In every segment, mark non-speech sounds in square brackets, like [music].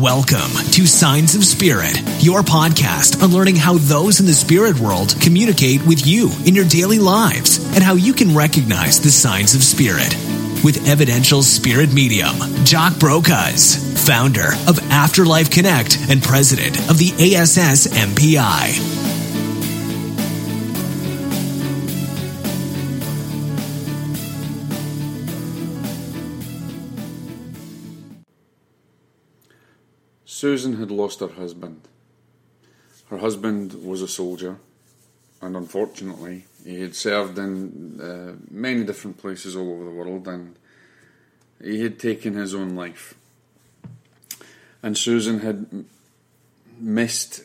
Welcome to Signs of Spirit, your podcast on learning how those in the spirit world communicate with you in your daily lives and how you can recognize the signs of spirit. With evidential spirit medium, Jock Brocas, founder of Afterlife Connect and president of the ASS MPI. Susan had lost her husband. Her husband was a soldier, and unfortunately, he had served in uh, many different places all over the world, and he had taken his own life. And Susan had missed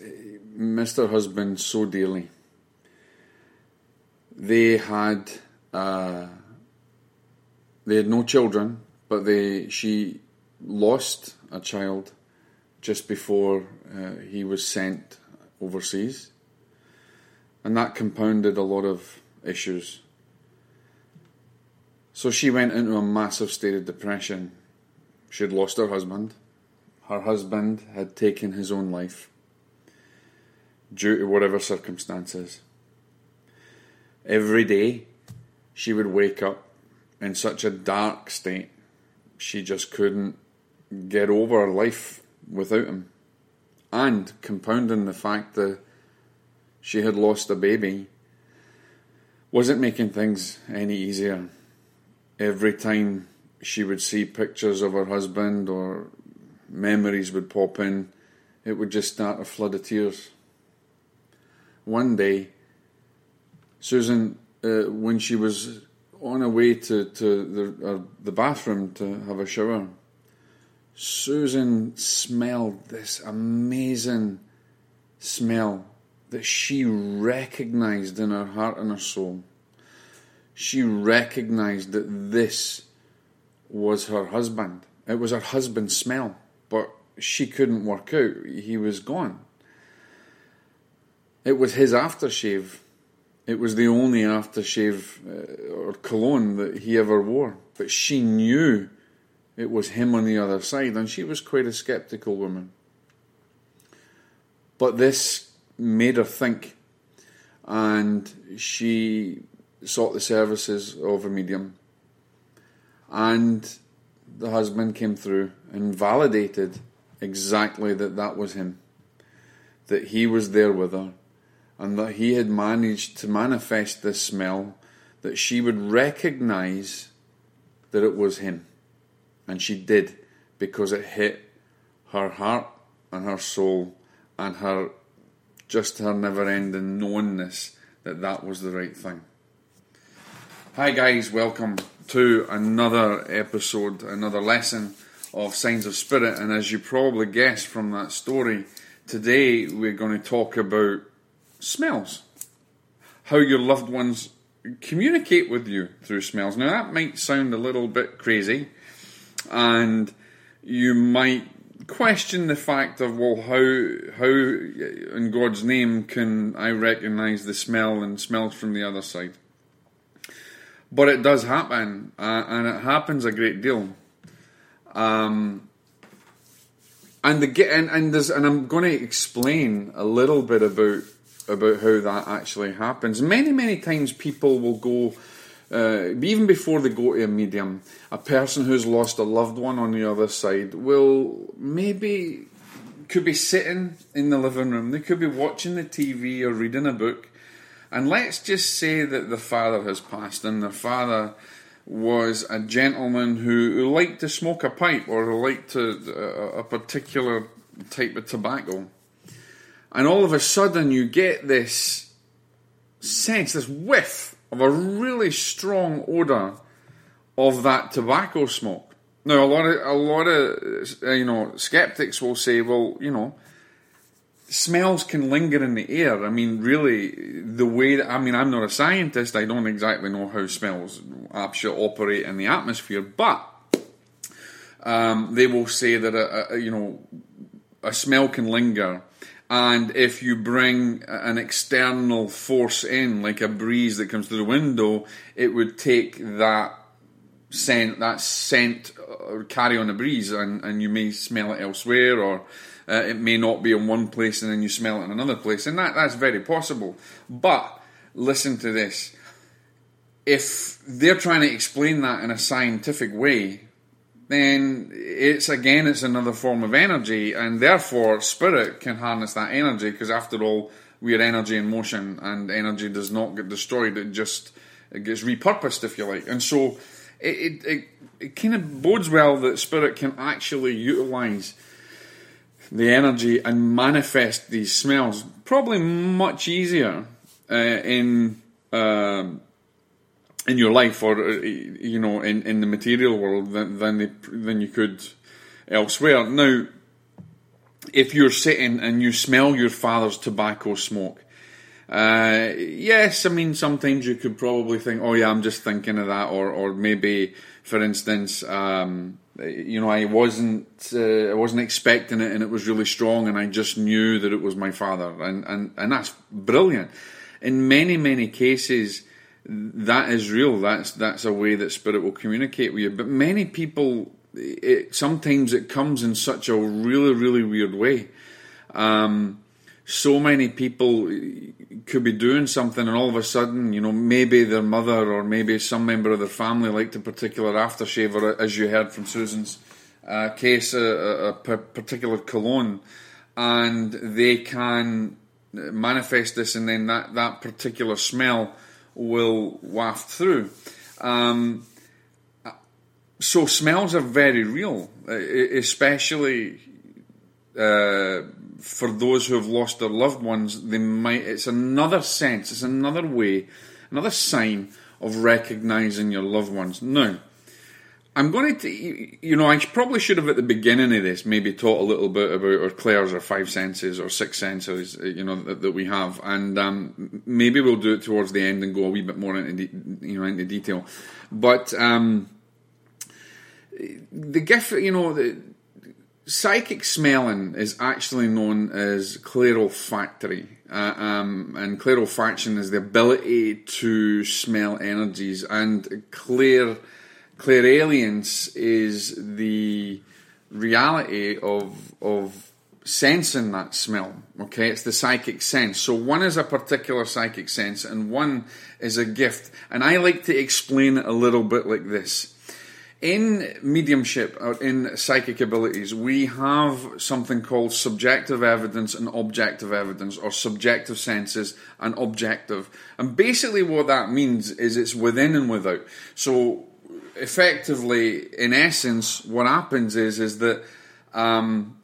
missed her husband so dearly. They had uh, they had no children, but they she lost a child just before uh, he was sent overseas. And that compounded a lot of issues. So she went into a massive state of depression. She had lost her husband. Her husband had taken his own life due to whatever circumstances. Every day she would wake up in such a dark state, she just couldn't get over life without him. And compounding the fact that she had lost a baby wasn't making things any easier. Every time she would see pictures of her husband or memories would pop in, it would just start a flood of tears. One day, Susan, uh, when she was on her way to, to the, uh, the bathroom to have a shower, Susan smelled this amazing smell that she recognized in her heart and her soul. She recognized that this was her husband. It was her husband's smell, but she couldn't work out. He was gone. It was his aftershave. It was the only aftershave uh, or cologne that he ever wore. But she knew it was him on the other side, and she was quite a skeptical woman. But this made her think, and she sought the services of a medium. And the husband came through and validated exactly that that was him, that he was there with her, and that he had managed to manifest this smell, that she would recognize that it was him. And she did because it hit her heart and her soul and her just her never ending knowingness that that was the right thing. Hi, guys, welcome to another episode, another lesson of Signs of Spirit. And as you probably guessed from that story, today we're going to talk about smells. How your loved ones communicate with you through smells. Now, that might sound a little bit crazy and you might question the fact of well how how in God's name can I recognize the smell and smells from the other side? But it does happen uh, and it happens a great deal. Um, and the and and, there's, and I'm going to explain a little bit about about how that actually happens. Many many times people will go uh, even before they go to a medium, a person who's lost a loved one on the other side will maybe could be sitting in the living room, they could be watching the TV or reading a book, and let's just say that the father has passed, and the father was a gentleman who, who liked to smoke a pipe or who liked to, uh, a particular type of tobacco. And all of a sudden, you get this sense, this whiff of a really strong odour of that tobacco smoke. Now, a lot of a lot of uh, you know skeptics will say, well, you know, smells can linger in the air. I mean, really, the way that I mean, I'm not a scientist. I don't exactly know how smells actually operate in the atmosphere, but um, they will say that a, a, you know a smell can linger and if you bring an external force in, like a breeze that comes through the window, it would take that scent, that scent uh, carry on a breeze, and, and you may smell it elsewhere, or uh, it may not be in one place and then you smell it in another place, and that, that's very possible. But listen to this if they're trying to explain that in a scientific way, then it's again it's another form of energy, and therefore spirit can harness that energy because after all, we are energy in motion, and energy does not get destroyed; it just it gets repurposed, if you like. And so, it it, it, it kind of bodes well that spirit can actually utilize the energy and manifest these smells probably much easier uh, in. Uh, in your life or uh, you know in, in the material world than than, they, than you could elsewhere. Now, if you're sitting and you smell your father's tobacco smoke, uh, yes, I mean sometimes you could probably think, oh yeah, I'm just thinking of that, or or maybe, for instance, um, you know, I wasn't uh, I wasn't expecting it, and it was really strong, and I just knew that it was my father, and and and that's brilliant. In many many cases that is real. That's that's a way that spirit will communicate with you. But many people, it, sometimes it comes in such a really really weird way. Um, so many people could be doing something, and all of a sudden, you know, maybe their mother or maybe some member of their family liked a particular aftershave, or as you heard from Susan's uh, case, a, a particular cologne, and they can manifest this, and then that that particular smell will waft through. Um, so smells are very real, especially uh, for those who have lost their loved ones. They might. It's another sense. It's another way, another sign of recognizing your loved ones. Now I'm going to, you know, I probably should have at the beginning of this maybe taught a little bit about our clairs or five senses or six senses, uh, you know, that, that we have, and um, maybe we'll do it towards the end and go a wee bit more into, you know, into detail. But um, the gift, you know, the psychic smelling is actually known as clairolfactory, uh, um, and clairolfaction is the ability to smell energies and clear clairalience is the reality of of sensing that smell. Okay, it's the psychic sense. So one is a particular psychic sense, and one is a gift. And I like to explain it a little bit like this. In mediumship or in psychic abilities, we have something called subjective evidence and objective evidence, or subjective senses and objective. And basically, what that means is it's within and without. So effectively, in essence, what happens is is that um,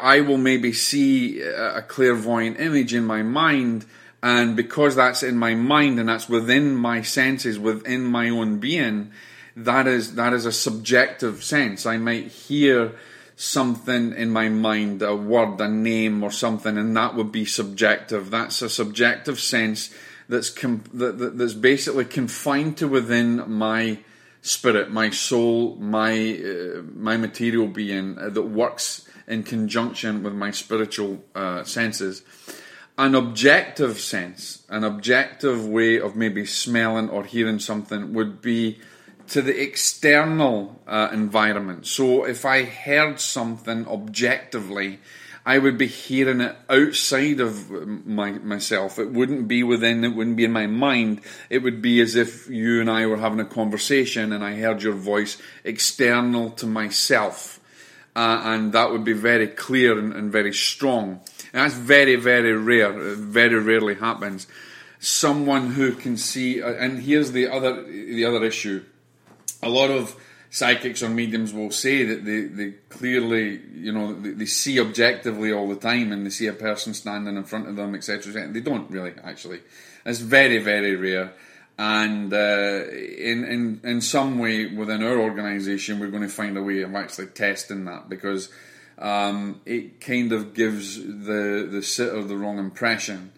I will maybe see a clairvoyant image in my mind, and because that's in my mind and that's within my senses, within my own being, that is that is a subjective sense. I might hear something in my mind, a word, a name, or something, and that would be subjective. That's a subjective sense that's com- that, that, that's basically confined to within my spirit, my soul, my uh, my material being uh, that works in conjunction with my spiritual uh, senses. An objective sense, an objective way of maybe smelling or hearing something would be to the external uh, environment. So if I heard something objectively, I would be hearing it outside of my, myself. It wouldn't be within, it wouldn't be in my mind. It would be as if you and I were having a conversation and I heard your voice external to myself. Uh, and that would be very clear and, and very strong. And that's very, very rare. It very rarely happens. Someone who can see, uh, and here's the other, the other issue. A lot of psychics or mediums will say that they, they clearly, you know, they, they, see objectively all the time and they see a person standing in front of them, etc. They don't really, actually. It's very, very rare. And uh, in, in, in some way within our organisation, we're going to find a way of actually testing that because um, it kind of gives the, the sitter the wrong impression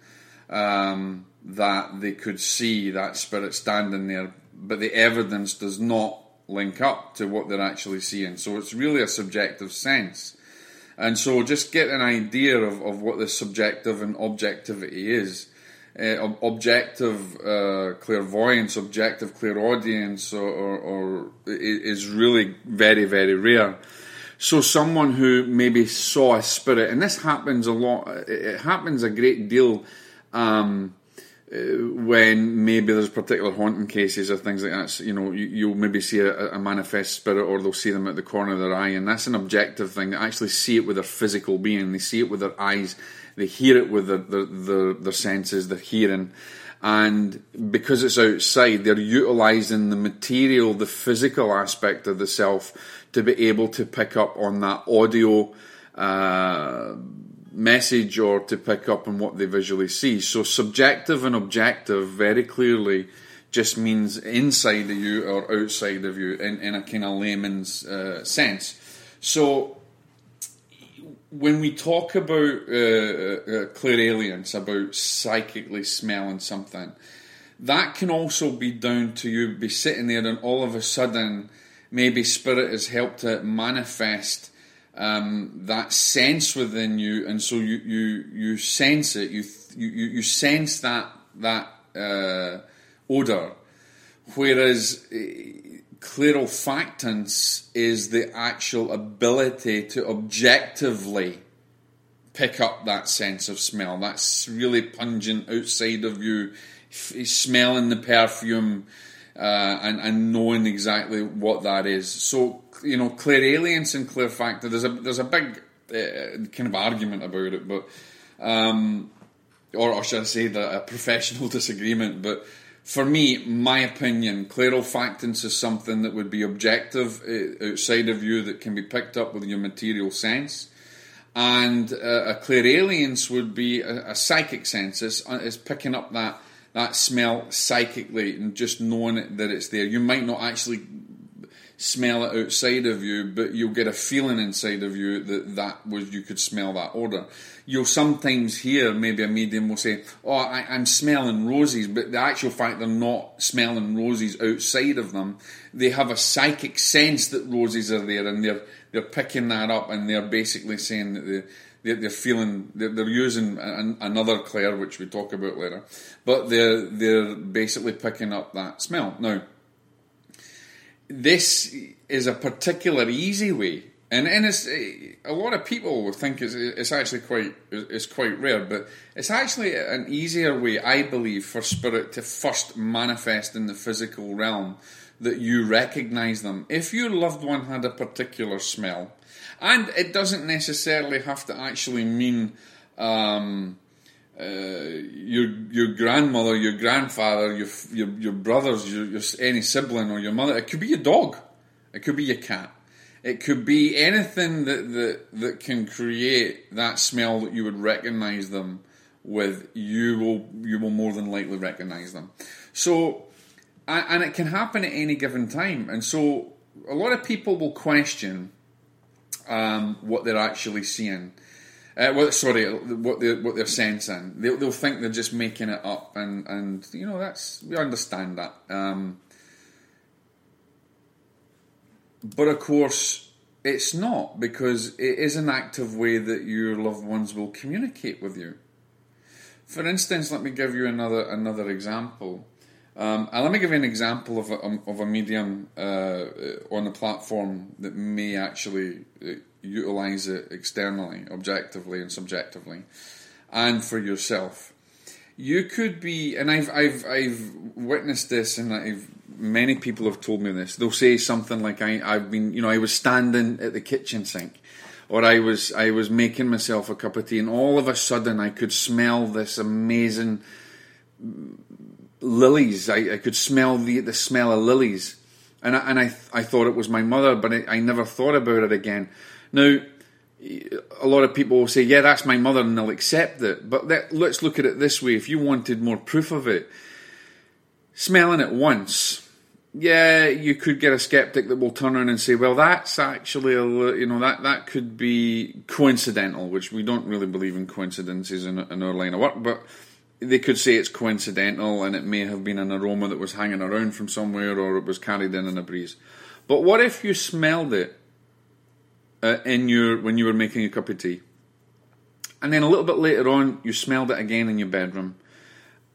um, that they could see that spirit standing there, but the evidence does not link up to what they're actually seeing. So it's really a subjective sense. And so just get an idea of, of what the subjective and objectivity is. uh, objective uh, clairvoyance, objective clairaudience, or, or, or is really very, very rare. So, someone who maybe saw a spirit, and this happens a lot, it happens a great deal. Um, when maybe there's particular haunting cases or things like that, you know, you, will maybe see a, a, manifest spirit or they'll see them at the corner of their eye, and that's an objective thing. They actually see it with their physical being, they see it with their eyes, they hear it with their, their, their, their senses, their hearing. And because it's outside, they're utilizing the material, the physical aspect of the self to be able to pick up on that audio. Uh, message or to pick up on what they visually see. So subjective and objective very clearly just means inside of you or outside of you in, in a kind of layman's uh, sense. So when we talk about uh, uh, clairalience, about psychically smelling something, that can also be down to you be sitting there and all of a sudden maybe spirit has helped it manifest um, that sense within you, and so you you you sense it. You you you sense that that uh, odor, whereas. Uh, clairolfactance is the actual ability to objectively pick up that sense of smell. That's really pungent outside of you, f- smelling the perfume uh, and, and knowing exactly what that is. So you know, clairalience and clairfactor. There's a there's a big uh, kind of argument about it, but um, or, or should I say that a professional [laughs] disagreement. But for me, my opinion, clear clairolfactance is something that would be objective uh, outside of you that can be picked up with your material sense. And uh, a clairalience would be a, a psychic sense. It's, it's picking up that that smell psychically and just knowing that it's there. You might not actually smell it outside of you, but you'll get a feeling inside of you that that was you could smell that odor. You'll sometimes hear maybe a medium will say, "Oh, I, am smelling roses," but the actual fact they're not smelling roses outside of them. They have a psychic sense that roses are there, and they're they're picking that up, and they're basically saying that they. They're, feeling they're, using another clair, which we talk about later, but they're they're basically picking up that smell. Now, this is a particular easy way, and and it's a lot of people think it's, it's actually quite it's quite rare, but it's actually an easier way, I believe, for spirit to first manifest in the physical realm that you recognise them. If your loved one had a particular smell, and it doesn't necessarily have to actually mean. Um, uh, your your grandmother, your grandfather, your your, your brothers, your, your, any sibling or your mother. It could be your dog. It could be your cat. It could be anything that that, that can create that smell that you would recognise them with. You will you will more than likely recognise them. So, and it can happen at any given time. And so, a lot of people will question um, what they're actually seeing uh, well, sorry, what they're what they're sensing. They'll, they'll think they're just making it up, and and you know that's we understand that. Um, but of course, it's not because it is an active way that your loved ones will communicate with you. For instance, let me give you another another example. Um, and let me give you an example of a, of a medium uh, on the platform that may actually uh, utilize it externally, objectively, and subjectively, and for yourself. You could be, and I've I've I've witnessed this, and I've many people have told me this. They'll say something like, "I I've been, you know, I was standing at the kitchen sink." Or I was I was making myself a cup of tea, and all of a sudden I could smell this amazing lilies. I, I could smell the the smell of lilies, and I, and I I thought it was my mother, but I, I never thought about it again. Now, a lot of people will say, "Yeah, that's my mother," and they'll accept it. But let, let's look at it this way: if you wanted more proof of it, smelling it once. Yeah, you could get a skeptic that will turn around and say, "Well, that's actually a, you know that that could be coincidental," which we don't really believe in coincidences in, in our line of work, but they could say it's coincidental and it may have been an aroma that was hanging around from somewhere or it was carried in in a breeze. But what if you smelled it uh, in your when you were making a cup of tea, and then a little bit later on you smelled it again in your bedroom,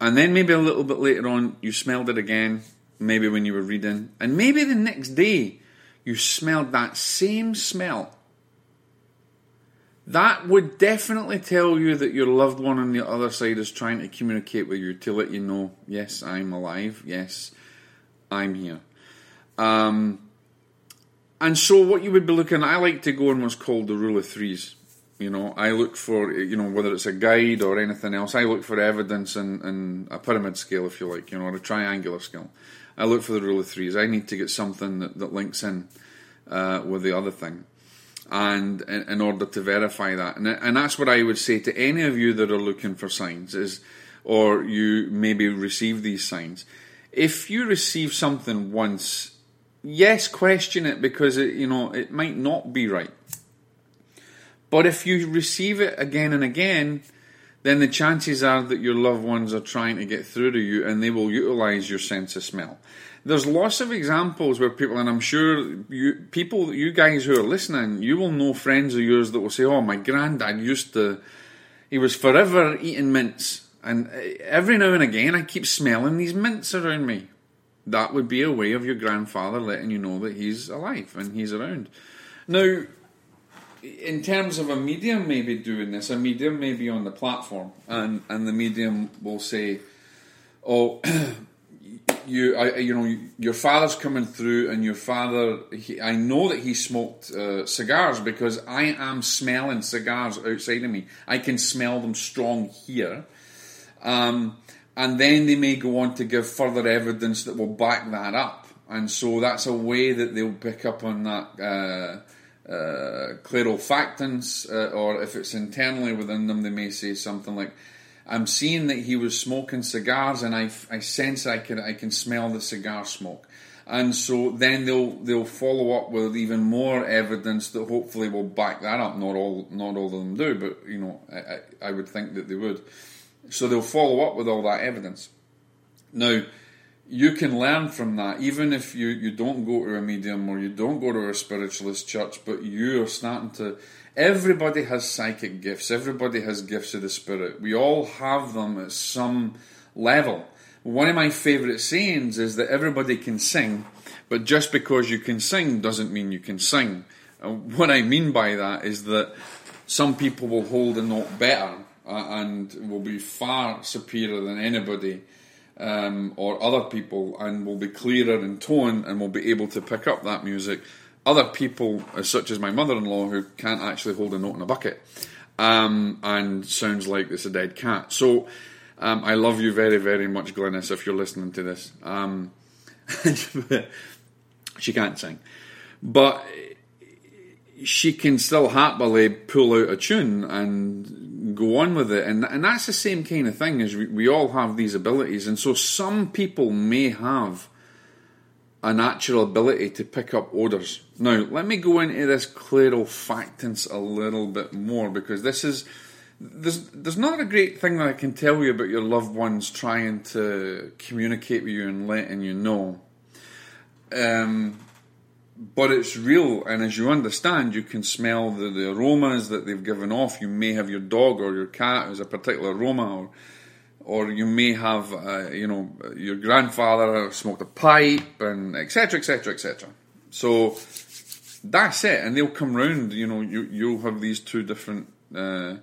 and then maybe a little bit later on, you smelled it again, maybe when you were reading, and maybe the next day, you smelled that same smell. That would definitely tell you that your loved one on the other side is trying to communicate with you to let you know, yes, I'm alive, yes, I'm here. Um, and so, what you would be looking, I like to go on what's called the rule of threes. You know, I look for, you know, whether it's a guide or anything else, I look for evidence and, in a pyramid scale, if you like, you know, or a triangular scale. I look for the rule of threes. I need to get something that, that links in uh, with the other thing, and in, order to verify that, and, and that's what I would say to any of you that are looking for signs is, or you maybe receive these signs. If you receive something once, yes, question it because it, you know it might not be right but if you receive it again and again, then the chances are that your loved ones are trying to get through to you and they will utilize your sense of smell. There's lots of examples where people, and I'm sure you people, you guys who are listening, you will know friends of yours that will say, "Oh, my granddad used to, he was forever eating mints, and eh, every now and again I keep smelling these mints around me." That would be a way of your grandfather letting you know that he's alive and he's around. Now, in terms of a medium maybe doing this, a medium may be on the platform, and and the medium will say, "Oh, [clears throat] you, I, you know, your father's coming through, and your father, he, I know that he smoked uh, cigars because I am smelling cigars outside of me. I can smell them strong here." Um, and then they may go on to give further evidence that will back that up, and so that's a way that they'll pick up on that. Uh, uh, factants, uh, or if it's internally within them, they may say something like, "I'm seeing that he was smoking cigars, and I, I sense I can I can smell the cigar smoke." And so then they'll they'll follow up with even more evidence that hopefully will back that up. Not all not all of them do, but you know I, I would think that they would. So they'll follow up with all that evidence. Now you can learn from that, even if you, you don't go to a medium or you don't go to a spiritualist church, but you are starting to. Everybody has psychic gifts, everybody has gifts of the spirit. We all have them at some level. One of my favourite sayings is that everybody can sing, but just because you can sing doesn't mean you can sing. And what I mean by that is that some people will hold a note better uh, and will be far superior than anybody um, or other people and will be clearer in tone and will be able to pick up that music. Other people, such as my mother in law, who can't actually hold a note in a bucket um, and sounds like it's a dead cat. So um, I love you very, very much, Glynis, if you're listening to this. Um, [laughs] she can't sing. But she can still happily pull out a tune and go on with it. And, and that's the same kind of thing as we, we all have these abilities. And so some people may have a natural ability to pick up odours. Now, let me go into this factance a little bit more because this is there's there's not a great thing that I can tell you about your loved ones trying to communicate with you and letting you know. Um, but it's real, and as you understand, you can smell the, the aromas that they've given off. You may have your dog or your cat has a particular aroma, or or you may have, uh, you know, your grandfather smoked a pipe, and etc. etc. etc. So that's it, and they'll come round. You know, you you'll have these two different uh,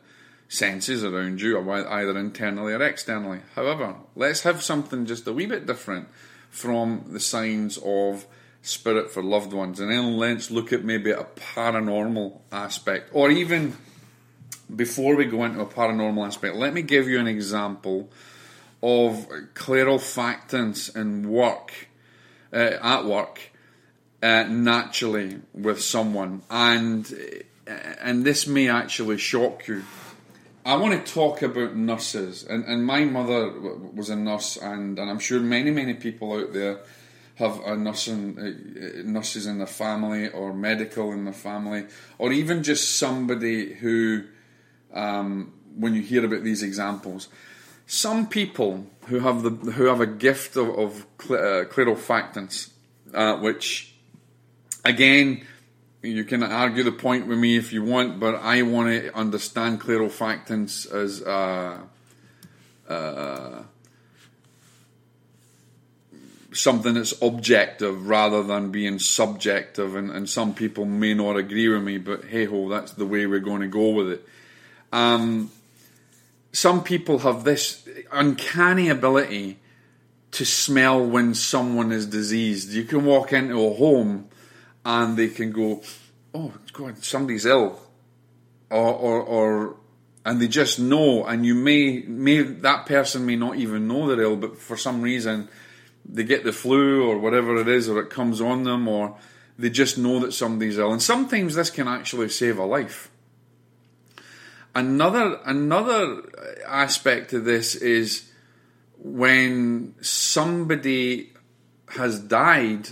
senses around you, either internally or externally. However, let's have something just a wee bit different from the signs of spirit for loved ones. And then let's look at maybe a paranormal aspect, or even before we go into a paranormal aspect, let me give you an example of factance in work, uh, at work, uh, naturally with someone, and uh, and this may actually shock you. I want to talk about nurses, and, and my mother was a nurse, and, and I'm sure many many people out there have a nursing uh, nurses in their family or medical in their family, or even just somebody who, um, when you hear about these examples, some people who have the who have a gift of, of uh, clairofactance, uh, which again you can argue the point with me if you want, but I want to understand clairofactance as a, uh, something that's objective rather than being subjective. And, and some people may not agree with me, but hey ho, that's the way we're going to go with it. Um, some people have this uncanny ability to smell when someone is diseased. You can walk into a home and they can go, "Oh God, somebody's ill," or, or, or and they just know. And you may, may that person may not even know they're ill, but for some reason they get the flu or whatever it is, or it comes on them, or they just know that somebody's ill. And sometimes this can actually save a life. Another another aspect of this is when somebody has died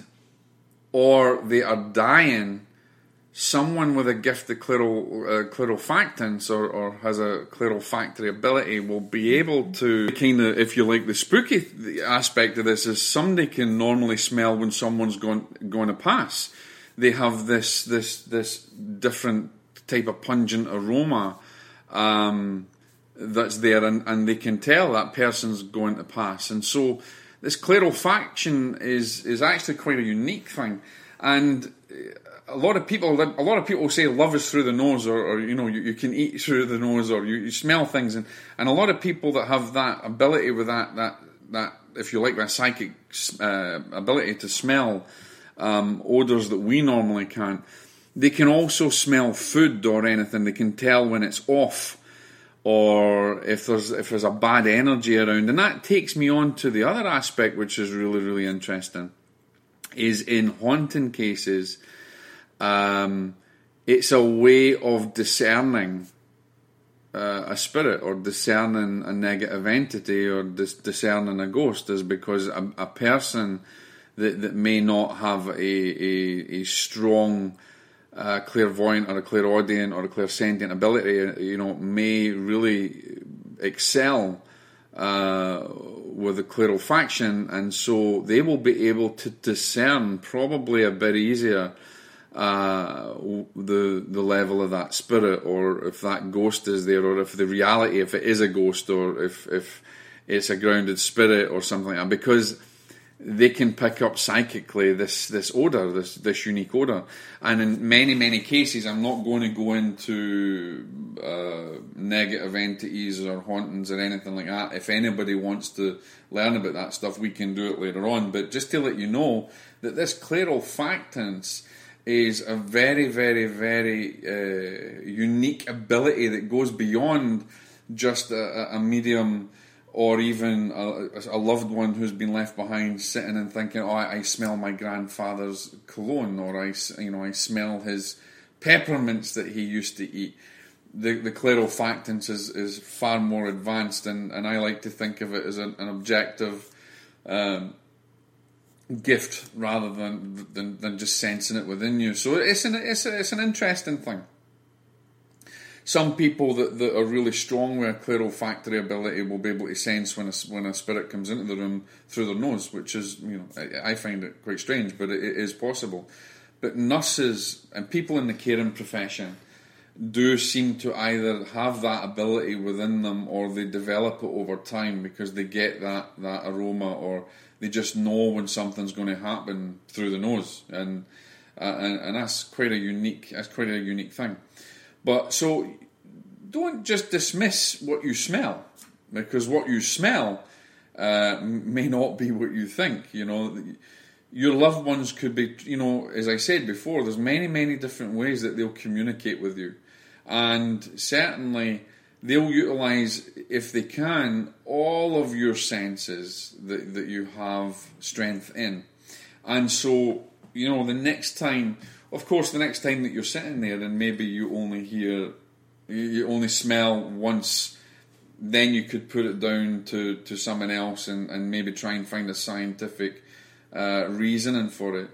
or they are dying, someone with a gift of clairo, uh, clairofactance or, or has a clairofactory ability will be able to kind of, if you like, the spooky aspect of this is somebody can normally smell when someone's going going to pass. They have this this this different type of pungent aroma um, that's there, and, and they can tell that person's going to pass. And so, this clairofaction is is actually quite a unique thing, and a lot of people a lot of people say love is through the nose, or, or you know you, you, can eat through the nose, or you, you, smell things, and and a lot of people that have that ability with that that that if you like that psychic uh, ability to smell um, odors that we normally can't they can also smell food or anything. They can tell when it's off or if there's if there's a bad energy around. And that takes me on to the other aspect which is really, really interesting. Is in haunting cases, um, it's a way of discerning uh, a spirit or discerning a negative entity or dis- discerning a ghost is because a, a person that, that may not have a, a, a strong a clairvoyant or a clairaudient or a clairsentient ability, you know, may really excel uh, with the clairofaction, and so they will be able to discern probably a bit easier uh, the the level of that spirit, or if that ghost is there, or if the reality, if it is a ghost, or if if it's a grounded spirit or something like that, because they can pick up psychically this this odor, this this unique odor. And in many many cases, I'm not going to go into uh, negative entities or hauntings or anything like that. If anybody wants to learn about that stuff, we can do it later on. But just to let you know that this clairofactance is a very very very uh, unique ability that goes beyond just a, a medium or even a, a, loved one who's been left behind sitting and thinking, "Oh, I, I, smell my grandfather's cologne," or I, you know, I smell his peppermints that he used to eat. The the clairofactance is, is far more advanced, and, and I like to think of it as an, an objective um, gift rather than, than than just sensing it within you. So it's an it's a, it's an interesting thing some people that, that are really strong with a clairofactory ability will be able to sense when a, when a spirit comes into the room through their nose, which is, you know, I, I find it quite strange, but it, it is possible. But nurses and people in the caring profession do seem to either have that ability within them or they develop it over time because they get that, that aroma or they just know when something's going to happen through the nose. And, uh, and, and that's quite a unique, that's quite a unique thing. But so don't just dismiss what you smell because what you smell uh, may not be what you think. You know, your loved ones could be. You know, as I said before, there's many, many different ways that they'll communicate with you, and certainly they'll utilize, if they can, all of your senses that, that you have strength in. And so, you know, the next time of course, the next time that you're sitting there and maybe you only hear, you only smell once, then you could put it down to, to someone else and, and maybe try and find a scientific uh, reasoning for it.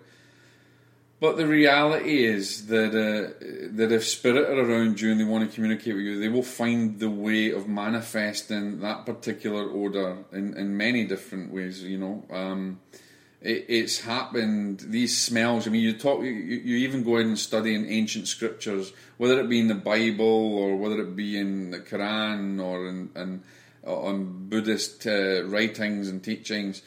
But the reality is that uh, that if spirit are around you and they want to communicate with you, they will find the way of manifesting that particular order in, in many different ways. You know, um, it, it's happened. These smells. I mean, you talk. You, you even go in and study in ancient scriptures, whether it be in the Bible or whether it be in the Quran or in, in on Buddhist uh, writings and teachings.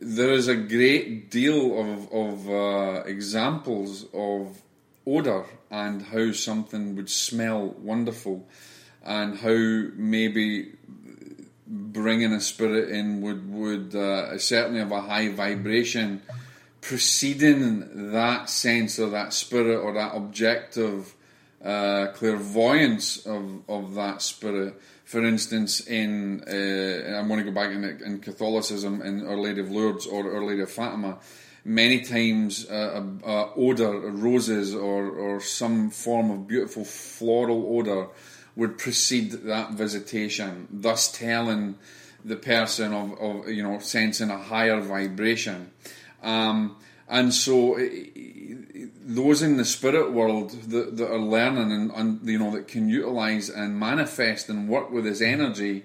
There is a great deal of, of uh, examples of odour and how something would smell wonderful and how maybe bringing a spirit in would would uh, certainly have a high vibration preceding that sense of that spirit or that objective uh, clairvoyance of, of that spirit. For instance, in uh, I'm going to go back in, in Catholicism in Our Lady of Lourdes or Our Lady of Fatima. Many times, uh, a, a odor, roses, or, or some form of beautiful floral odor would precede that visitation, thus telling the person of, of you know sensing a higher vibration. Um, and so, those in the spirit world that, that are learning and, and, you know that can utilize and manifest and work with this energy,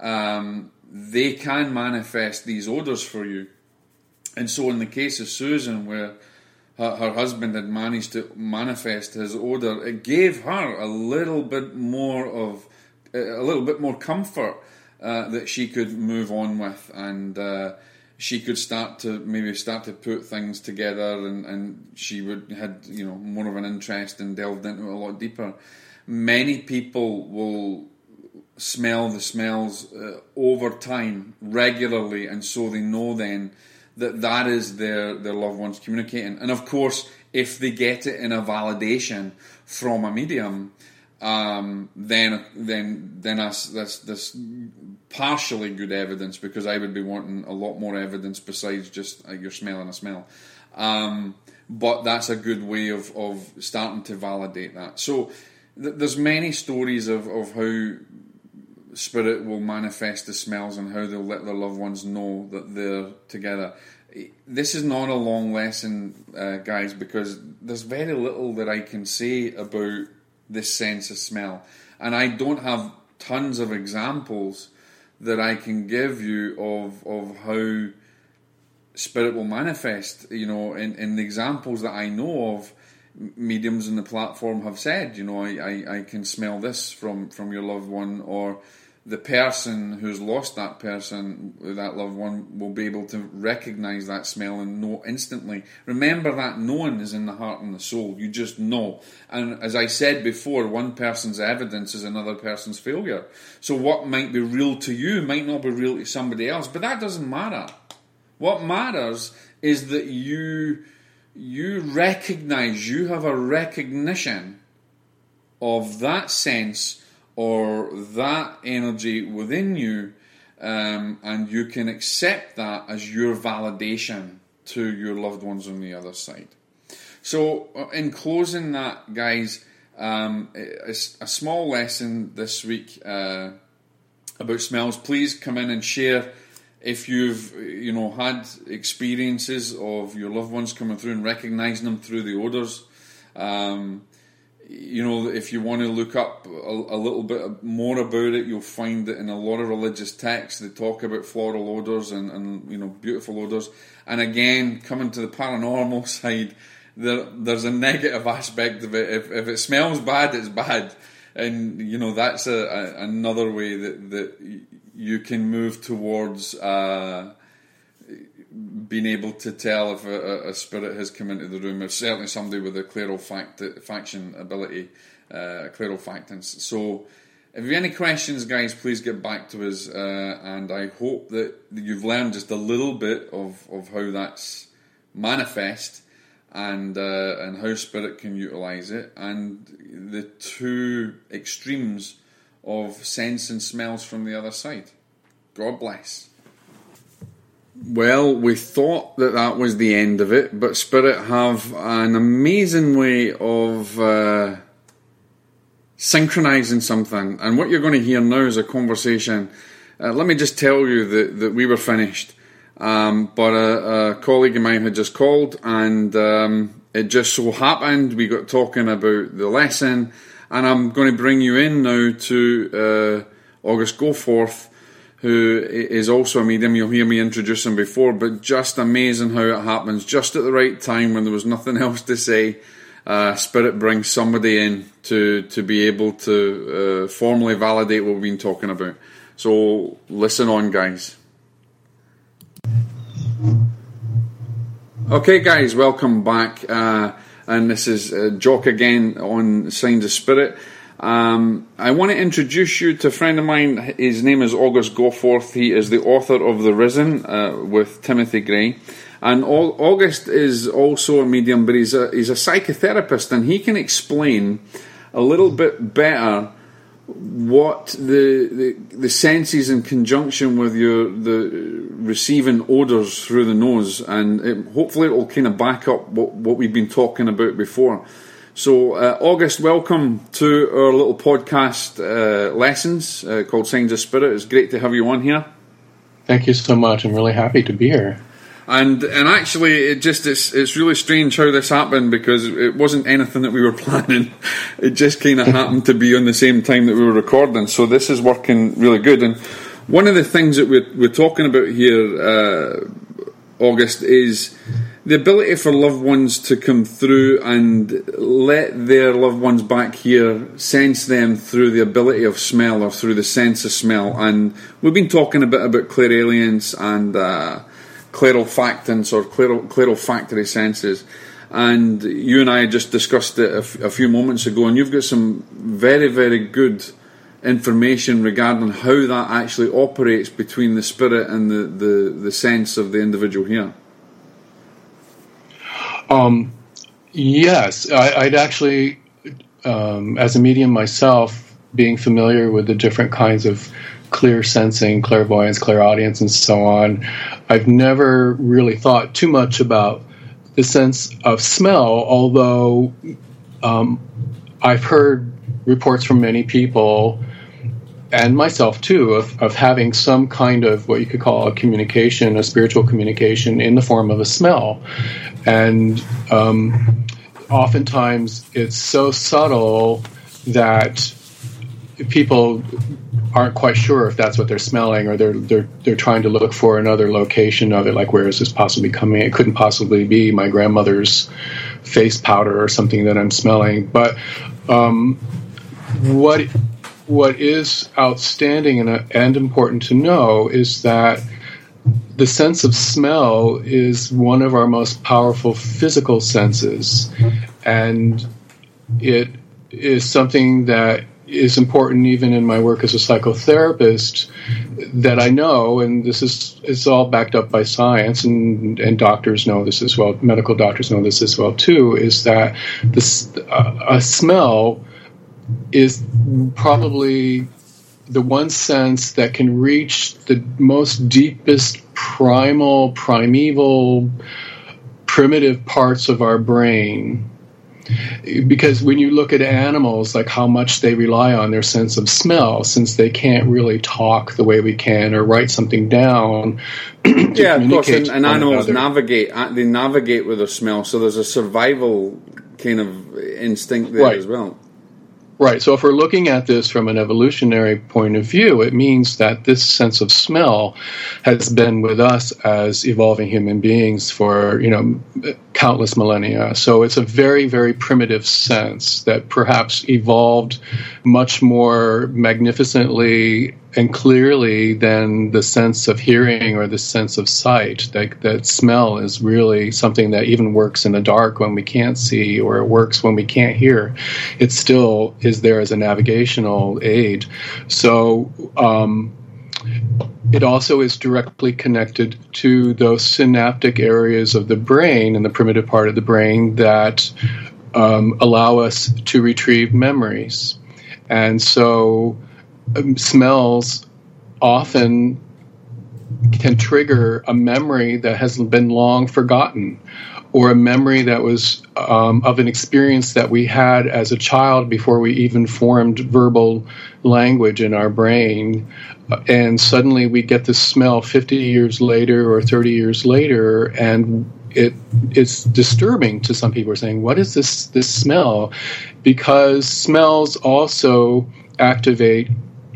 um, they can manifest these odors for you. And so, in the case of Susan, where her, her husband had managed to manifest his odor, it gave her a little bit more of a little bit more comfort uh, that she could move on with, and uh, she could start to maybe start to put things together, and, and she would had you know more of an interest and delved into it a lot deeper. Many people will smell the smells uh, over time regularly, and so they know then that that is their, their loved ones communicating. And of course, if they get it in a validation from a medium, um, then then then that's, that's that's partially good evidence because I would be wanting a lot more evidence besides just uh, you're smelling a smell. Um, but that's a good way of, of starting to validate that. So th- there's many stories of, of how spirit will manifest the smells and how they'll let their loved ones know that they're together. This is not a long lesson, uh, guys, because there's very little that I can say about this sense of smell. And I don't have tons of examples that I can give you of, of how spirit will manifest. You know, in, in the examples that I know of, mediums in the platform have said, you know, I, I, I can smell this from, from your loved one, or the person who's lost that person, that loved one, will be able to recognize that smell and know instantly. Remember that knowing is in the heart and the soul. You just know. And as I said before, one person's evidence is another person's failure. So what might be real to you might not be real to somebody else, but that doesn't matter. What matters is that you you recognize, you have a recognition of that sense or that energy within you, um, and you can accept that as your validation to your loved ones on the other side. So, uh, in closing that, guys, um, a, a, small lesson this week uh, about smells. Please come in and share if you've you know had experiences of your loved ones coming through and recognizing them through the odors. Um, you know, if you want to look up a, a, little bit more about it, you'll find that in a lot of religious texts they talk about floral odors and, and you know beautiful odors. And again, coming to the paranormal [laughs] side, there there's a negative aspect of it. If, if it smells bad, it's bad, and you know that's a, a another way that that you can move towards. Uh, being able to tell if a, a, spirit has come into the room. It's certainly somebody with a clarifaction ability, uh, clarofactance. So, if you have any questions, guys, please get back to us. Uh, and I hope that you've learned just a little bit of, of how that's manifest and uh, and how spirit can utilize it, and the two extremes of sense and smells from the other side. God bless. Well, we thought that that was the end of it, but Spirit have an amazing way of uh, synchronizing something. And what you're going to hear now is a conversation. Uh, let me just tell you that, that we were finished, um, but a, a, colleague of mine had just called, and um, it just so happened we got talking about the lesson. And I'm going to bring you in now to uh, August Goforth who is also a medium. You'll hear me introduce him before, but just amazing how it happens. Just at the right time when there was nothing [laughs] else to say, uh, Spirit brings somebody in to, to be able to uh, formally validate what we've been talking about. So listen on, guys. Okay, guys, welcome back. Uh, and this is uh, Jock again on Signs of Spirit. Um, I want to introduce you to a friend of mine. His name is August Goforth. He is the author of The Risen uh, with Timothy Gray. And August is also a medium, but he's a, he's a psychotherapist, and he can explain a little bit better what the, the, the senses in conjunction with your the receiving odors through the nose, and it, hopefully it will kind of back up what, what we've been talking about before. So, uh, August, welcome to our little podcast uh, lessons uh, called Signs of Spirit. It's great to have you on here. Thank you so much. I'm really happy to be here. And and actually, it just it's it's really strange how this happened because it wasn't anything that we were [laughs] planning. It just kind of [laughs] happened to be on the same time that we were recording. So this is working really good. And one of the things that we're we're talking about here, uh, August, is the ability for loved ones to come through and let their loved ones back here sense them through the ability of smell or through the sense of smell. And we've been talking a bit about clairalience and. Uh, clarofactance or clarofactory senses. And you and I just discussed it a, f- a few moments ago, and you've got some very, very good information regarding how that actually operates between the spirit and the, the, the sense of the individual here. Um, yes, I, would actually, um, as a medium myself, being familiar with the different kinds of clear sensing, clairvoyance, clairaudience, and so on. I've never really thought too much about the sense of smell, although um, I've heard reports from many people and myself too of, of having some kind of what you could call a communication, a spiritual communication in the form of a smell. And um, oftentimes it's so subtle that people aren't quite sure if that's what they're smelling or they're they're they're trying to look for another location of it like where is this possibly coming it couldn't possibly be my grandmother's face powder or something that I'm smelling but um, what what is outstanding and, and important to know is that the sense of smell is one of our most powerful physical senses and it is something that is important even in my work as a psychotherapist that I know, and this is it's all backed up by science, and, and doctors know this as well. Medical doctors know this as well too. Is that this uh, a smell is probably the one sense that can reach the most deepest primal, primeval, primitive parts of our brain because when you look at animals, like how much they rely on their sense of smell, since they can't really talk the way we can or write something down. [clears throat] yeah, of course, and, and animals another. navigate. Uh, they navigate with their smell, so there's a survival kind of instinct there right. as well. Right. So if we're looking at this from an evolutionary point of view, it means that this sense of smell has been with us as evolving human beings for, you know, countless millennia. So it's a very, very primitive sense that perhaps evolved much more magnificently and clearly than the sense of hearing or the sense of sight. That, that smell is really something that even works in the dark when we can't see, or it works when we can't hear. It still is there as a navigational aid. So, um, it also is directly connected to those synaptic areas of the brain and the primitive part of the brain that um, allow us to retrieve memories. And so smells often can trigger a memory that has been long forgotten or a memory that was um, of an experience that we had as a child before we even formed verbal language in our brain. And suddenly we get this smell 50 years later or 30 years later, and it it's disturbing to some people. Are saying, "What is this this smell?" Because smells also activate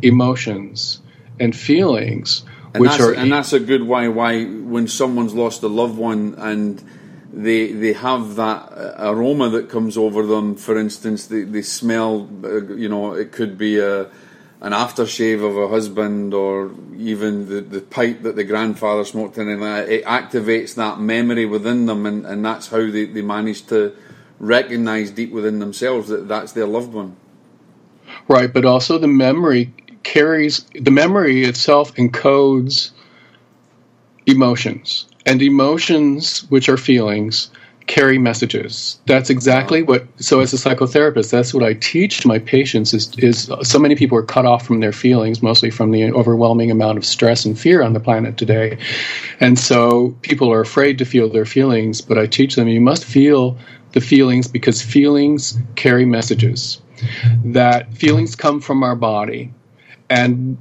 emotions and feelings, and which are and that's a good why why when someone's lost a loved one and they they have that aroma that comes over them. For instance, they, they smell. Uh, you know, it could be a an aftershave of a husband or even the, the pipe that the grandfather smoked and it activates that memory within them and, and that's how they, they manage to recognize deep within themselves that that's their loved one. Right, but also the memory carries the memory itself encodes emotions. And emotions which are feelings carry messages. That's exactly what so as a psychotherapist that's what i teach my patients is, is so many people are cut off from their feelings mostly from the overwhelming amount of stress and fear on the planet today. And so people are afraid to feel their feelings but i teach them you must feel the feelings because feelings carry messages. That feelings come from our body and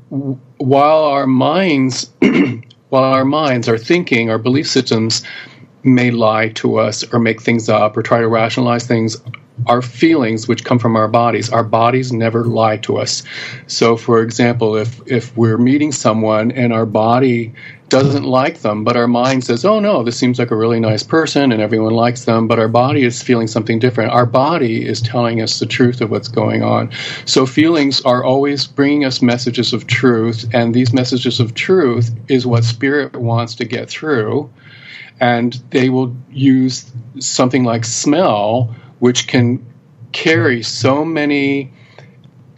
while our minds [clears throat] while our minds our thinking our belief systems may lie to us or make things up or try to rationalize things our feelings which come from our bodies our bodies never lie to us. So for example if if we're meeting someone and our body doesn't like them but our mind says oh no this seems like a really nice person and everyone likes them but our body is feeling something different. Our body is telling us the truth of what's going on. So feelings are always bringing us messages of truth and these messages of truth is what spirit wants to get through and they will use something like smell, which can carry so many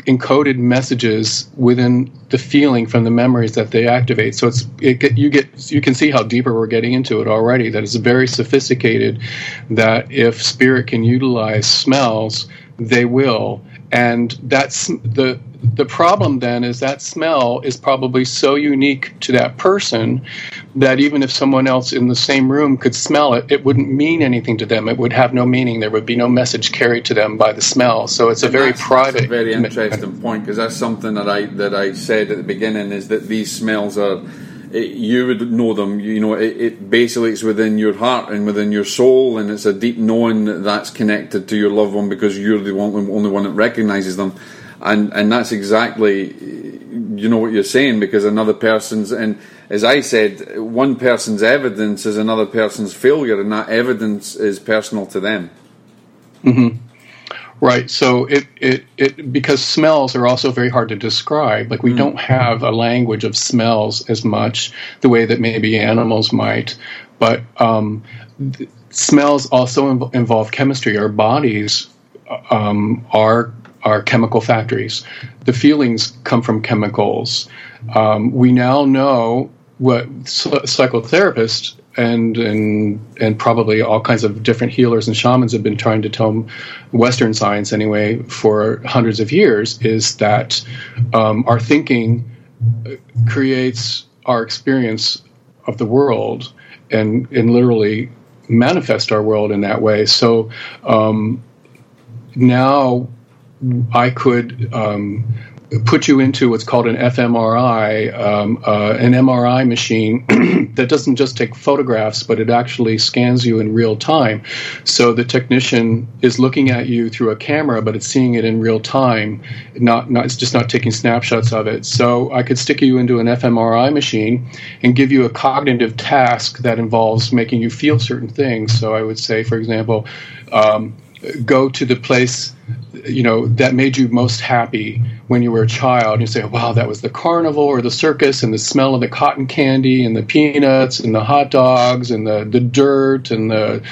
encoded messages within the feeling from the memories that they activate. So it's it you get you can see how deeper we're getting into it already. That it's very sophisticated. That if spirit can utilize smells, they will, and that's the the problem then is that smell is probably so unique to that person that even if someone else in the same room could smell it, it wouldn't mean anything to them. It would have no meaning. There would be no message carried to them by the smell. So it's a And very that's- private. that's a very interesting point because that's something that I that I said at the beginning is that these smells are. It, you would know them, you know. It, it basically it's within your heart and within your soul, and it's a deep knowing that that's connected to your loved one because you're the one, only one that recognizes them, and and that's exactly, you know what you're saying because another person's and as I said, one person's evidence is another person's failure, and that evidence is personal to them. Hmm. Right. So it, it, it because smells are also very hard to describe. Like we don't have a language of smells as much the way that maybe animals might. But um, th- smells also inv- involve chemistry. Our bodies um, are are chemical factories. The feelings come from chemicals. Um, we now know what psychotherapists and and and probably all kinds of different healers and shamans have been trying to tell Western science anyway for hundreds of years is that um, our thinking creates our experience of the world and and literally manifest our world in that way. So um, now I could um, put you into what's called an fMRI, um, uh, an MRI machine [clears throat] that doesn't just take photographs, but it actually scans you in real time. So the technician is looking at you through a camera, but it's seeing it in real time. Not, not it's just not taking snapshots of it. So I could stick you into an fMRI machine and give you a cognitive task that involves making you feel certain things. So I would say, for example. Um, go to the place you know that made you most happy when you were a child and say wow that was the carnival or the circus and the smell of the cotton candy and the peanuts and the hot dogs and the, the dirt and the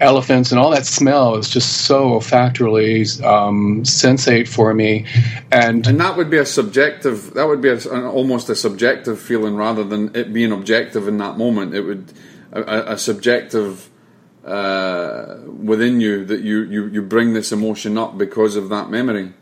elephants and all that smell is just so olfactorily um, sensate for me and And that would be a subjective. That would be a, an, almost a subjective feeling rather than it being objective in that moment. It would a- a subjective uh, within you that you, you you bring this emotion up because of that memory.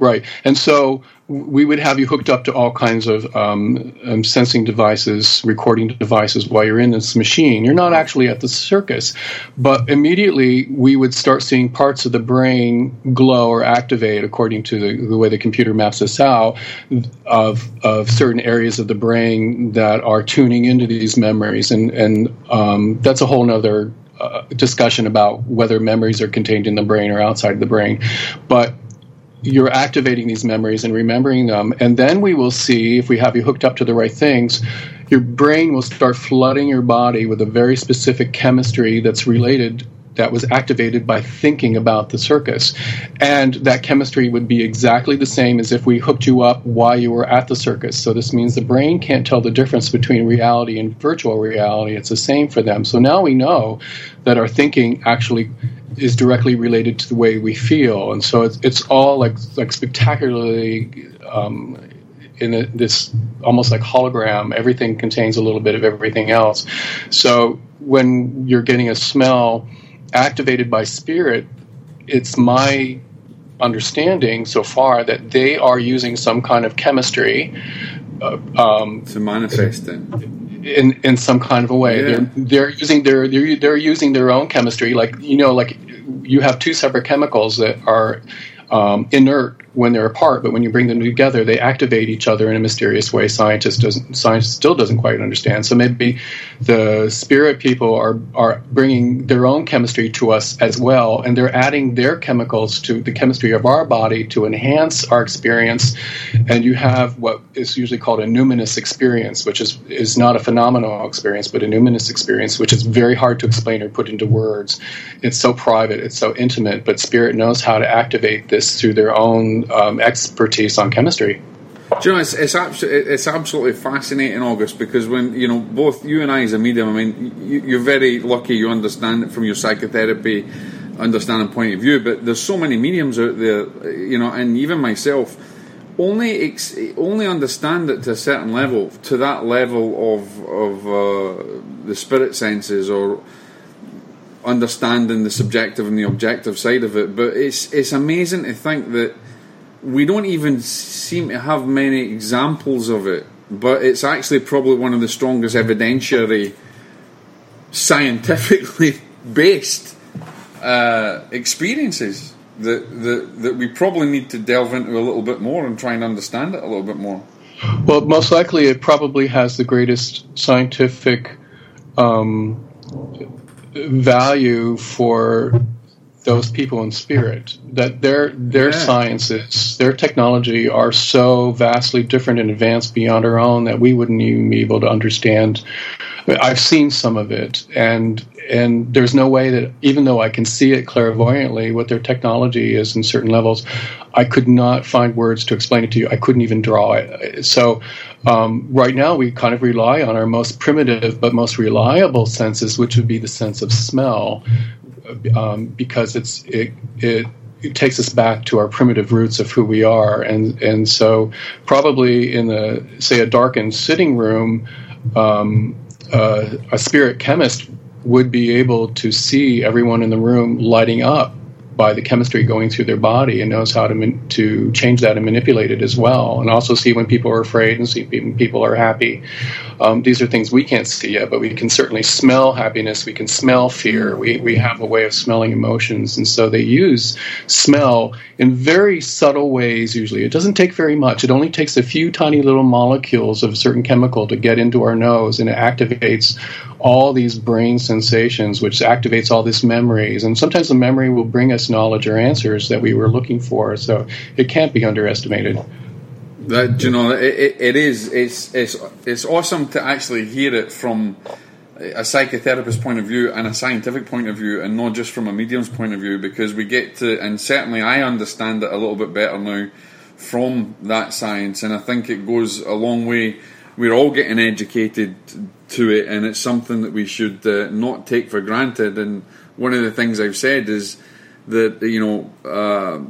Right. And so we would have you hooked up to all kinds of um, um, sensing devices, recording devices while you're in this machine. You're not actually at the circus, but immediately we would start seeing parts of the brain glow or activate according to the, the way the computer maps this out of, of certain areas of the brain that are tuning into these memories. And, and um, that's a whole nother uh, discussion about whether memories are contained in the brain or outside the brain. But you're activating these memories and remembering them. And then we will see if we have you hooked up to the right things, your brain will start flooding your body with a very specific chemistry that's related that was activated by thinking about the circus. And that chemistry would be exactly the same as if we hooked you up while you were at the circus. So this means the brain can't tell the difference between reality and virtual reality. It's the same for them. So now we know that our thinking actually is directly related to the way we feel. And so it's, it's all like, like spectacularly um, in this almost like hologram. Everything contains a little bit of everything else. So when you're getting a smell activated by spirit, it's my understanding so far that they are using some kind of chemistry uh, um, to manifest it in in some kind of a way. Yeah. They're they're using their they're they're using their own chemistry. Like you know, like you have two separate chemicals that are um, inert when they're apart, but when you bring them together, they activate each other in a mysterious way. Scientists doesn't science still doesn't quite understand. So maybe the spirit people are are bringing their own chemistry to us as well, and they're adding their chemicals to the chemistry of our body to enhance our experience. And you have what is usually called a numinous experience, which is is not a phenomenal experience, but a numinous experience, which is very hard to explain or put into words. It's so private, it's so intimate, but spirit knows how to activate this through their own um, expertise on chemistry. Do you know, it's, it's, absolutely, it's absolutely fascinating, August, because when, you know, both you and I as a medium, I mean, you, are very lucky you understand it from your psychotherapy understanding point of view, but there's so many mediums out there, you know, and even myself, only ex- only understand it to a certain level, to that level of, of uh, the spirit senses or understanding the subjective and the objective side of it. But it's, it's amazing to think that we don't even seem to have many examples of it, but it's actually probably one of the strongest evidentiary, scientifically [laughs] based uh, experiences that, that that we probably need to delve into a little bit more and try and understand it a little bit more. Well, most likely, it probably has the greatest scientific um, value for those people in spirit that their their yeah. sciences their technology are so vastly different and advanced beyond our own that we wouldn't even be able to understand. I've seen some of it and and there's no way that even though i can see it clairvoyantly what their technology is in certain levels i could not find words to explain it to you. I couldn't even draw it. So um, right now we kind of rely on our most primitive but most reliable senses which would be the sense of smell um, because it's it, it it takes us back to our primitive roots of who we are, and and so probably in the say a darkened sitting room, um, uh, a spirit chemist would be able to see everyone in the room lighting up by the chemistry going through their body and knows how to man- to change that and manipulate it as well, and also see when people are afraid and see when people are happy. Um, these are things we can't see yet, but we can certainly smell happiness. We can smell fear. We we have a way of smelling emotions, and so they use smell in very subtle ways. Usually, it doesn't take very much. It only takes a few tiny little molecules of a certain chemical to get into our nose, and it activates all these brain sensations, which activates all these memories. And sometimes the memory will bring us knowledge or answers that we were looking for. So it can't be underestimated. That you know, it, it is. It's it's it's awesome to actually hear it from a psychotherapist point of view and a scientific point of view, and not just from a medium's point of view, because we get to, and certainly I understand it a little bit better now from that science, and I think it goes a long way. We're all getting educated to it, and it's something that we should uh, not take for granted. And one of the things I've said is that you know uh,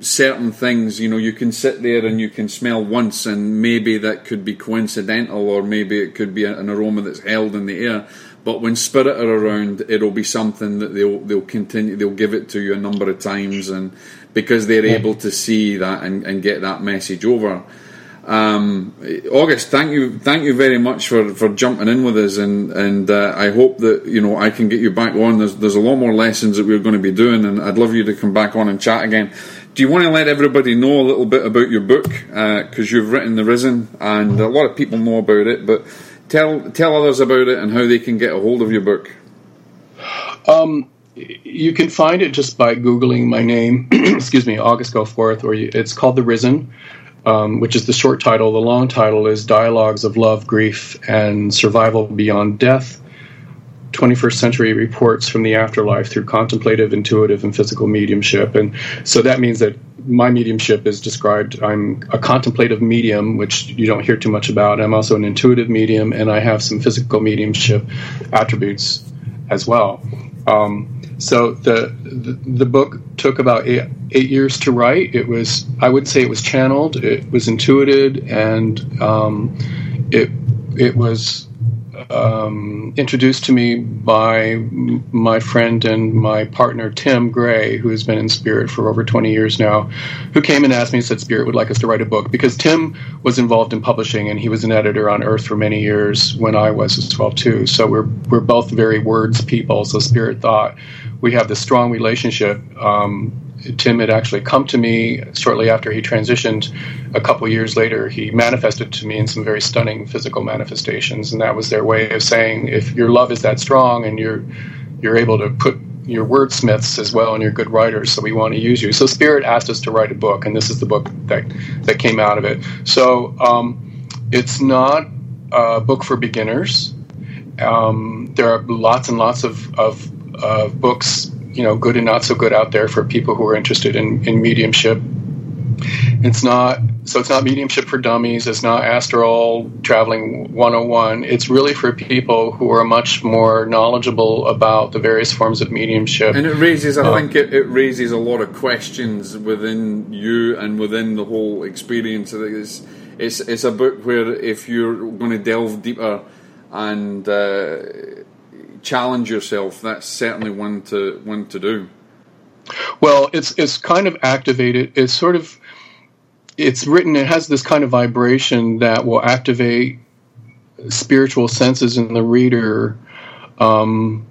certain things, you know, you can sit there and you can smell once, and maybe that could be coincidental, or maybe it could be an aroma that's held in the air. But when spirit are around, it'll be something that they'll they'll continue. They'll give it to you a number of times, and because they're able to see that and, and get that message over. Um, August, thank you, thank you very much for, for jumping in with us, and and uh, I hope that you know I can get you back on. There's there's a lot more lessons that we're going to be doing, and I'd love you to come back on and chat again. Do you want to let everybody know a little bit about your book because uh, you've written The Risen, and a lot of people know about it, but tell tell others about it and how they can get a hold of your book. Um, you can find it just by googling my name. [clears throat] excuse me, August Goforth, or you, it's called The Risen um, which is the short title. The long title is Dialogues of Love, Grief, and Survival Beyond Death. 21st century reports from the afterlife through contemplative, intuitive, and physical mediumship. And so that means that my mediumship is described I'm a contemplative medium, which you don't hear too much about. I'm also an intuitive medium, and I have some physical mediumship attributes as well. Um, so the, the, the book took about eight, eight years to write. It was I would say it was channeled, it was intuited, and um, it it was um, introduced to me by my friend and my partner Tim Gray, who has been in Spirit for over 20 years now, who came and asked me, and said Spirit would like us to write a book because Tim was involved in publishing and he was an editor on Earth for many years when I was as well too. So we're we're both very words people. So Spirit thought we have this strong relationship. Um, Tim had actually come to me shortly after he transitioned. A couple years later, he manifested to me in some very stunning physical manifestations, and that was their way of saying, if your love is that strong and you're you're able to put your wordsmiths as well and you're good writers, so we want to use you. So Spirit asked us to write a book, and this is the book that that came out of it. So um, it's not a book for beginners. Um, there are lots and lots of, of, of books you know good and not so good out there for people who are interested in, in mediumship. It's not so it's not mediumship for dummies. It's not astral traveling 101. It's really for people who are much more knowledgeable about the various forms of mediumship. And it raises, I think, it, it raises a lot of questions within you and within the whole experience. It's, it's, it's a book where if you're going to delve deeper and uh, challenge yourself, that's certainly one to one to do. Well, it's it's kind of activated. It's sort of it's written. It has this kind of vibration that will activate spiritual senses in the reader um,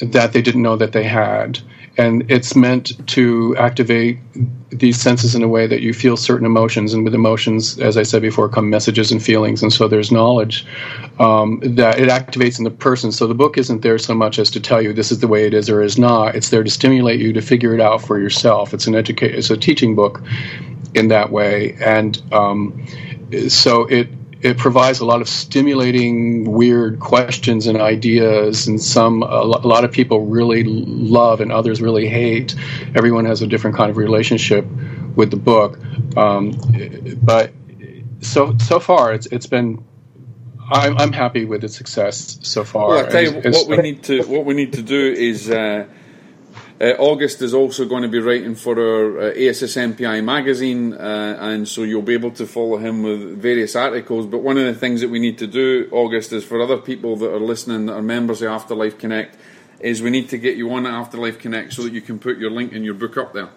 that they didn't know that they had and it's meant to activate these senses in a way that you feel certain emotions. And with emotions as i said before come messages and feelings. And so there's knowledge um, that it activates in the person. So the book isn't there so much as to tell you this is the way it is or is not. It's there to stimulate you to figure it out for yourself. It's an educate it's a teaching book in that way. And um, so it it provides a lot of stimulating, weird questions and ideas, and some a lot of people really love and others really hate. Everyone has a different kind of relationship with the book, um, but so so far it's it's been. I'm, I'm happy with its success so far. Well, I tell you, what we need to what we need to do is uh, uh, August is also going to be writing for our uh, ASSMPI magazine, uh, and so you'll be able to follow him with various articles. But one of the things that we need to do, August, is for other people that are listening that are members of Afterlife Connect, is we need to get you on Afterlife Connect so that you can put your link in your book up there.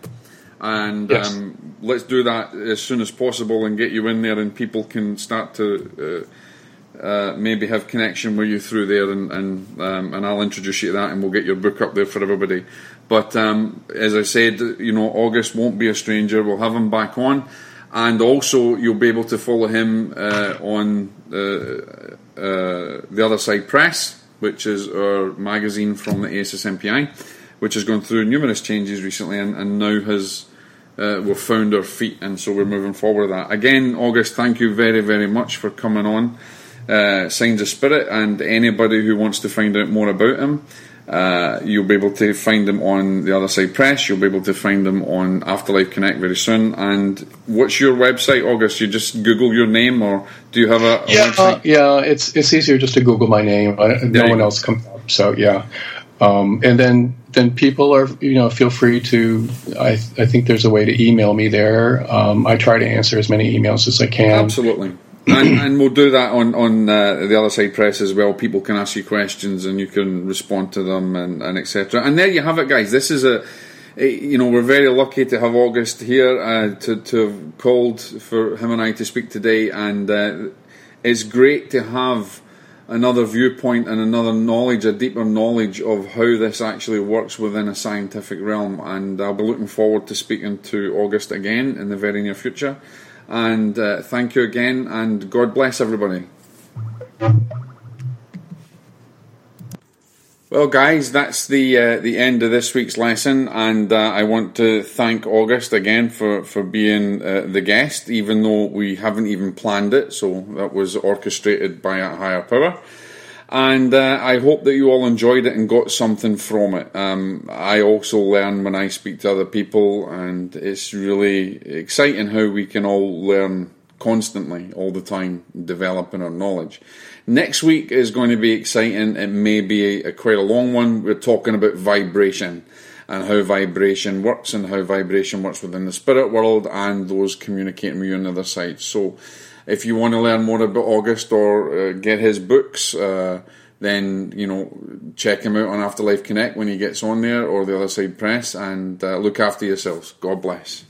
And yes. um, let's do that as soon as possible and get you in there, and people can start to. Uh, uh, maybe have connection with you through there, and and, um, and I'll introduce you to that, and we'll get your book up there for everybody. But um, as I said, you know, August won't be a stranger. We'll have him back on, and also you'll be able to follow him uh, on uh, uh, the Other Side Press, which is our magazine from the ASSMPI, which has gone through numerous changes recently, and, and now has. Uh, we've found our feet, and so we're moving forward with that. Again, August, thank you very, very much for coming on. Uh, Signs of Spirit, and anybody who wants to find out more about him, uh, you'll be able to find them on the Other Side Press. You'll be able to find them on Afterlife Connect very soon. And what's your website, August? You just Google your name, or do you have a, a yeah, uh, yeah, it's it's easier just to Google my name. no one else comes up, so yeah. Um, and then then people are you know feel free to. I I think there's a way to email me there. Um, I try to answer as many emails as I can. Absolutely and, and, we'll do that on on uh, the other side press as well. People can ask you questions and you can respond to them and, and etc. And there you have it, guys. This is a, a you know we're very lucky to have August here uh, to to have called for him and I to speak today, and uh, it's great to have another viewpoint and another knowledge, a deeper knowledge of how this actually works within a scientific realm. And I'll be looking forward to speaking to August again in the very near future. And uh, thank you again, and God bless everybody. Well, guys, that's the uh, the end of this week's lesson, and uh, I want to thank August again for for being uh, the guest, even though we haven't even planned it. So that was orchestrated by a higher power. And uh, I hope that you all enjoyed it and got something from it. Um, I also learn when I speak to other people, and it's really exciting how we can all learn constantly, all the time, developing our knowledge. Next week is going to be exciting. It may be a, a quite a long one. We're talking about vibration and how vibration works and how vibration works within the spirit world and those communicating with you on the other side. So, if you want to learn more about August or uh, get his books, uh, then you know check him out on Afterlife Connect when he gets on there or the Other Side Press, and uh, look after yourselves. God bless.